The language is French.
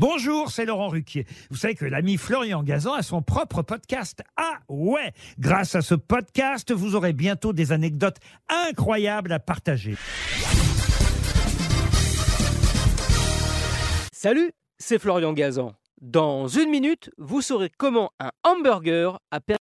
Bonjour, c'est Laurent Ruquier. Vous savez que l'ami Florian Gazan a son propre podcast. Ah ouais Grâce à ce podcast, vous aurez bientôt des anecdotes incroyables à partager. Salut, c'est Florian Gazan. Dans une minute, vous saurez comment un hamburger a permis